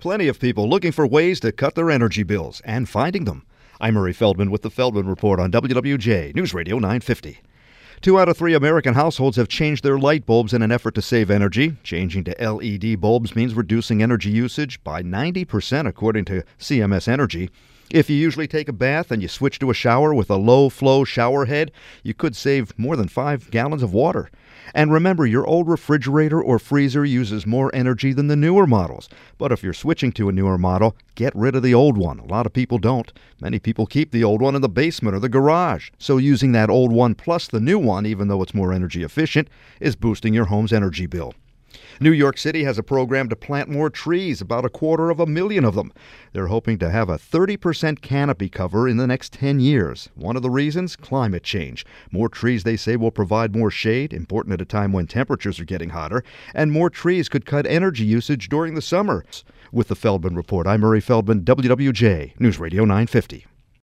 Plenty of people looking for ways to cut their energy bills and finding them. I'm Murray Feldman with the Feldman Report on WWJ News Radio 950. Two out of three American households have changed their light bulbs in an effort to save energy. Changing to LED bulbs means reducing energy usage by 90%, according to CMS Energy. If you usually take a bath and you switch to a shower with a low flow shower head, you could save more than five gallons of water. And remember, your old refrigerator or freezer uses more energy than the newer models. But if you're switching to a newer model, get rid of the old one. A lot of people don't. Many people keep the old one in the basement or the garage. So using that old one plus the new one, even though it's more energy efficient, is boosting your home's energy bill. New York City has a program to plant more trees, about a quarter of a million of them. They're hoping to have a 30% canopy cover in the next 10 years. One of the reasons? Climate change. More trees, they say, will provide more shade, important at a time when temperatures are getting hotter, and more trees could cut energy usage during the summer. With the Feldman Report, I'm Murray Feldman, WWJ, News Radio 950.